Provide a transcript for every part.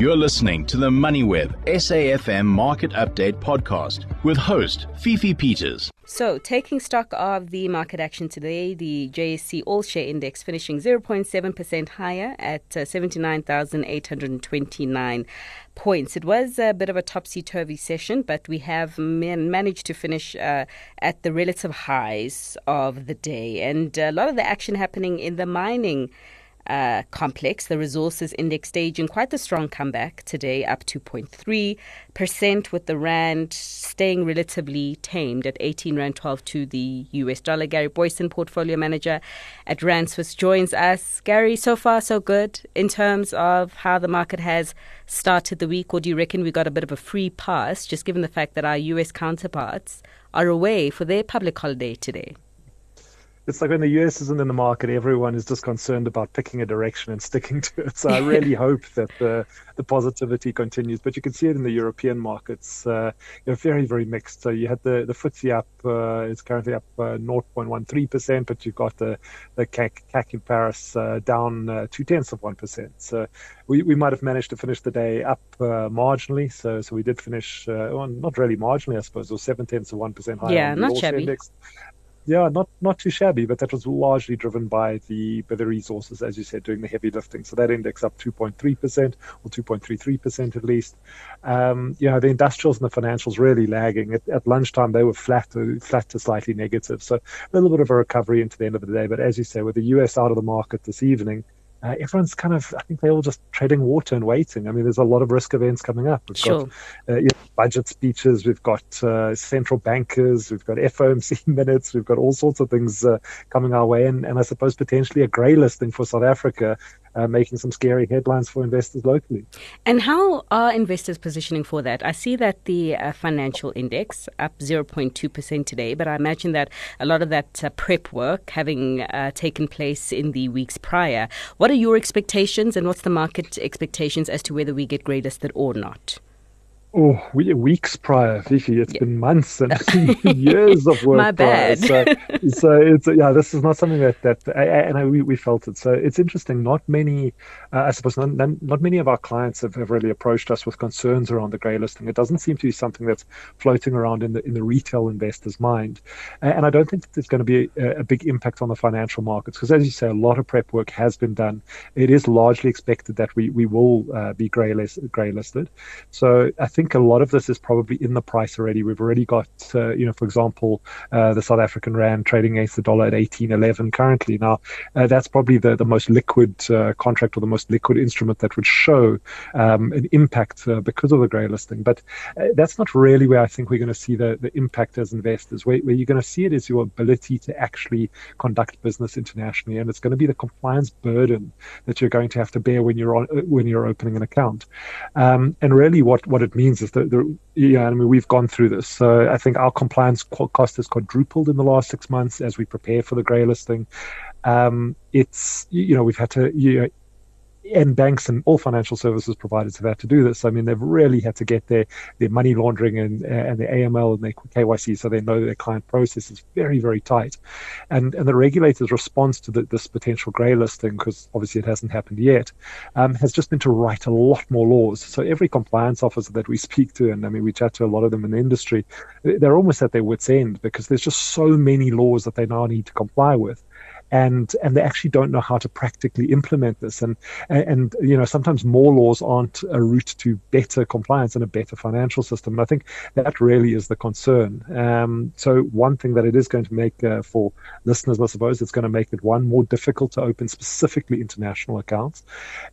You're listening to the MoneyWeb SAFM Market Update podcast with host Fifi Peters. So, taking stock of the market action today, the JSE All Share Index finishing 0.7% higher at uh, 79,829 points. It was a bit of a topsy turvy session, but we have man- managed to finish uh, at the relative highs of the day. And a lot of the action happening in the mining uh, complex. The resources index staging quite a strong comeback today, up 2.3%, with the Rand staying relatively tamed at 18 Rand 12 to the US dollar. Gary Booysen, portfolio manager at Rand Swiss, joins us. Gary, so far so good in terms of how the market has started the week, or do you reckon we got a bit of a free pass, just given the fact that our US counterparts are away for their public holiday today? It's like when the US isn't in the market, everyone is just concerned about picking a direction and sticking to it. So I really hope that the, the positivity continues. But you can see it in the European markets, uh, you know, very, very mixed. So you had the, the FTSE up, uh, it's currently up uh, 0.13%, but you've got the, the CAC, CAC in Paris uh, down uh, two tenths of 1%. So we, we might have managed to finish the day up uh, marginally. So so we did finish, uh, well, not really marginally, I suppose, or seven tenths of 1% higher. Yeah, not shabby. Index yeah, not not too shabby, but that was largely driven by the by the resources, as you said, doing the heavy lifting. So that index up 2.3 percent or 2.33 percent at least. Um, you know, the industrials and the financials really lagging. At, at lunchtime, they were flat to flat to slightly negative. So a little bit of a recovery into the end of the day. But as you say, with the US out of the market this evening, uh, everyone's kind of, I think they're all just treading water and waiting. I mean, there's a lot of risk events coming up. We've sure. got uh, you know, budget speeches, we've got uh, central bankers, we've got FOMC minutes, we've got all sorts of things uh, coming our way, and, and I suppose potentially a grey listing for South Africa uh, making some scary headlines for investors locally. And how are investors positioning for that? I see that the uh, financial index up 0.2% today, but I imagine that a lot of that uh, prep work having uh, taken place in the weeks prior. What are your expectations and what's the market expectations as to whether we get grey listed or not? Oh, we, weeks prior, Fifi. It's yeah. been months and years of work. My bad. So, so it's yeah. This is not something that that I, and I, we, we felt it. So it's interesting. Not many, uh, I suppose, not, not many of our clients have, have really approached us with concerns around the grey listing. It doesn't seem to be something that's floating around in the in the retail investor's mind, and I don't think there's going to be a, a big impact on the financial markets because, as you say, a lot of prep work has been done. It is largely expected that we we will uh, be grey list, grey listed. So I think think a lot of this is probably in the price already. We've already got, uh, you know, for example, uh, the South African rand trading against the dollar at 18.11 currently. Now, uh, that's probably the, the most liquid uh, contract or the most liquid instrument that would show um, an impact uh, because of the grey listing. But uh, that's not really where I think we're going to see the, the impact as investors. Where, where you're going to see it is your ability to actually conduct business internationally, and it's going to be the compliance burden that you're going to have to bear when you're on when you're opening an account. Um, and really, what what it means means is that yeah, I mean, we've gone through this. So I think our compliance cost has quadrupled in the last six months as we prepare for the grey listing. Um, it's, you know, we've had to, you know, and banks and all financial services providers have had to do this. I mean, they've really had to get their, their money laundering and, and their AML and their KYC so they know their client process is very, very tight. And, and the regulator's response to the, this potential grey listing, because obviously it hasn't happened yet, um, has just been to write a lot more laws. So every compliance officer that we speak to, and I mean, we chat to a lot of them in the industry, they're almost at their wits' end because there's just so many laws that they now need to comply with and and they actually don't know how to practically implement this. And and, you know sometimes more laws aren't a route to better compliance and a better financial system. And I think that really is the concern. Um, so one thing that it is going to make uh, for listeners I suppose it's going to make it one more difficult to open specifically international accounts.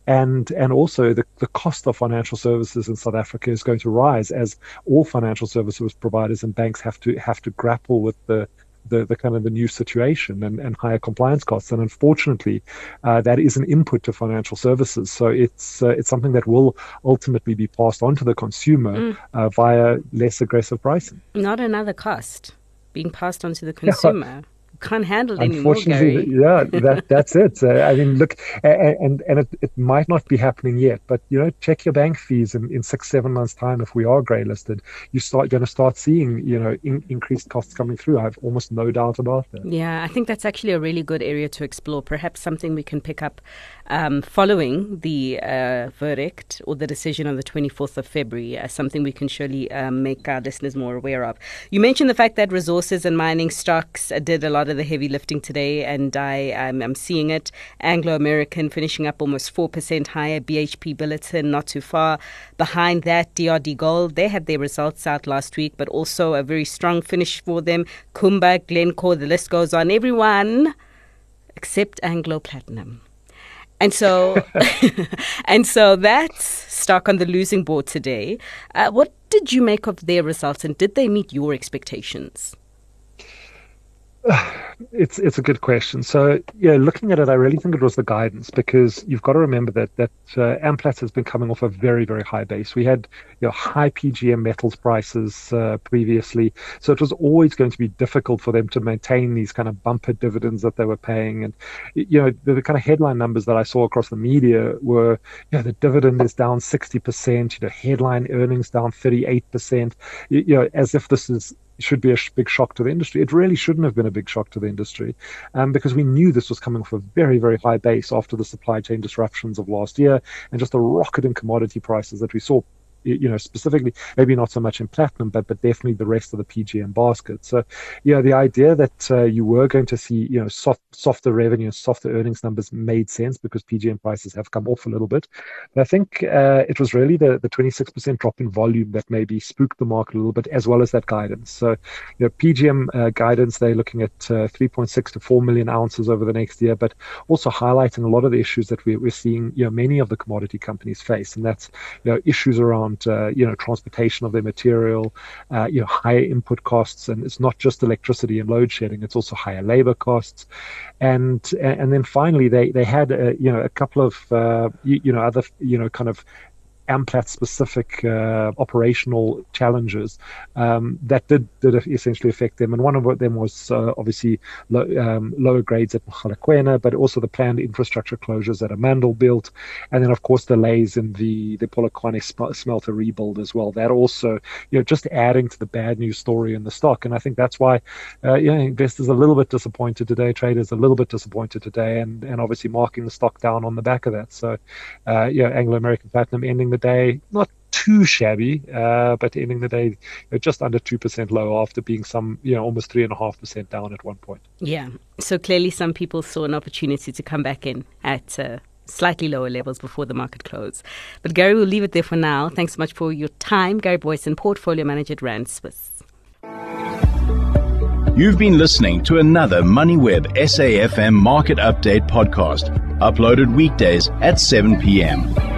And and also the, the cost of financial services in South Africa is going to rise as all financial services providers and banks have to have to grapple with the the, the kind of the new situation and, and higher compliance costs. And unfortunately, uh, that is an input to financial services. So it's uh, it's something that will ultimately be passed on to the consumer mm. uh, via less aggressive pricing. Not another cost being passed on to the consumer. Yeah. Can't handle anymore. Unfortunately, yeah, that that's it. Uh, I mean, look, and and it, it might not be happening yet, but you know, check your bank fees in, in six seven months time. If we are grey listed, you start going to start seeing you know in, increased costs coming through. I have almost no doubt about that. Yeah, I think that's actually a really good area to explore. Perhaps something we can pick up um, following the uh, verdict or the decision on the 24th of February, as something we can surely um, make our listeners more aware of. You mentioned the fact that resources and mining stocks did a lot of the heavy lifting today, and I, I'm, I'm seeing it. Anglo American finishing up almost 4% higher, BHP Billiton not too far behind that. DRD Gold, they had their results out last week, but also a very strong finish for them. Kumba, Glencore, the list goes on. Everyone except Anglo Platinum. And so, and so that's stuck on the losing board today. Uh, what did you make of their results, and did they meet your expectations? It's it's a good question. So yeah, looking at it, I really think it was the guidance because you've got to remember that that uh, has been coming off a very very high base. We had you know high PGM metals prices uh, previously, so it was always going to be difficult for them to maintain these kind of bumper dividends that they were paying. And you know the, the kind of headline numbers that I saw across the media were you know the dividend is down sixty percent, you know headline earnings down thirty eight percent, you know as if this is should be a big shock to the industry. It really shouldn't have been a big shock to the industry um, because we knew this was coming from a very, very high base after the supply chain disruptions of last year and just the rocket in commodity prices that we saw you know, specifically, maybe not so much in platinum, but but definitely the rest of the PGM basket. So, yeah, the idea that uh, you were going to see, you know, soft, softer revenue, and softer earnings numbers made sense because PGM prices have come off a little bit. But I think uh, it was really the the 26% drop in volume that maybe spooked the market a little bit, as well as that guidance. So, you know, PGM uh, guidance they're looking at uh, 3.6 to 4 million ounces over the next year, but also highlighting a lot of the issues that we're, we're seeing, you know, many of the commodity companies face, and that's you know issues around you know transportation of their material, uh, you know higher input costs, and it's not just electricity and load shedding; it's also higher labor costs, and and then finally they they had a, you know a couple of uh, you, you know other you know kind of Amplat specific uh, operational challenges um, that did, did essentially affect them. And one of them was uh, obviously lo- um, lower grades at Mogalakwena, but also the planned infrastructure closures that Amandelbult, and then of course delays in the the Polokwane sm- smelter rebuild as well. That also, you know, just adding to the bad news story in the stock. And I think that's why, uh, you know, investors are a little bit disappointed today, traders are a little bit disappointed today, and and obviously marking the stock down on the back of that. So, uh, yeah, Anglo American Platinum ending the the day, not too shabby, uh, but ending the day you know, just under 2% low after being some, you know, almost 3.5% down at one point. Yeah. So clearly some people saw an opportunity to come back in at uh, slightly lower levels before the market closed. But Gary, we'll leave it there for now. Thanks so much for your time. Gary Booysen, Portfolio Manager at Rand Swiss. You've been listening to another MoneyWeb SAFM Market Update podcast, uploaded weekdays at 7 p.m.